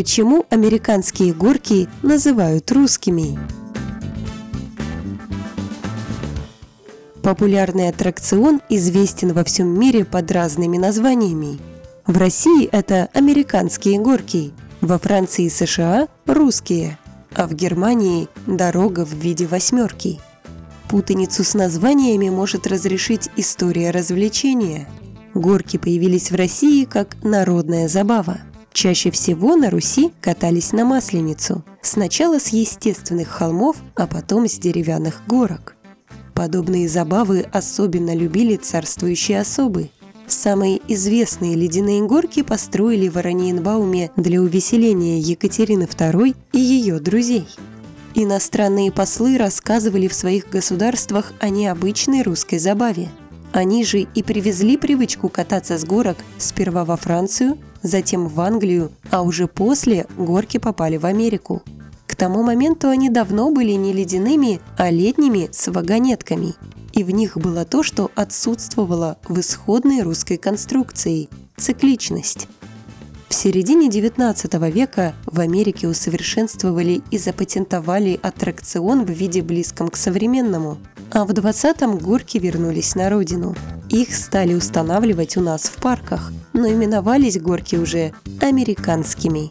Почему американские горки называют русскими? Популярный аттракцион известен во всем мире под разными названиями. В России это американские горки, во Франции и США – русские, а в Германии – дорога в виде восьмерки. Путаницу с названиями может разрешить история развлечения. Горки появились в России как народная забава. Чаще всего на Руси катались на Масленицу. Сначала с естественных холмов, а потом с деревянных горок. Подобные забавы особенно любили царствующие особы. Самые известные ледяные горки построили в Ораниенбауме для увеселения Екатерины II и ее друзей. Иностранные послы рассказывали в своих государствах о необычной русской забаве. Они же и привезли привычку кататься с горок сперва во Францию, затем в Англию, а уже после горки попали в Америку. К тому моменту они давно были не ледяными, а летними с вагонетками. И в них было то, что отсутствовало в исходной русской конструкции – цикличность. В середине XIX века в Америке усовершенствовали и запатентовали аттракцион в виде близком к современному, а в 20-м горки вернулись на родину. Их стали устанавливать у нас в парках, но именовались горки уже американскими.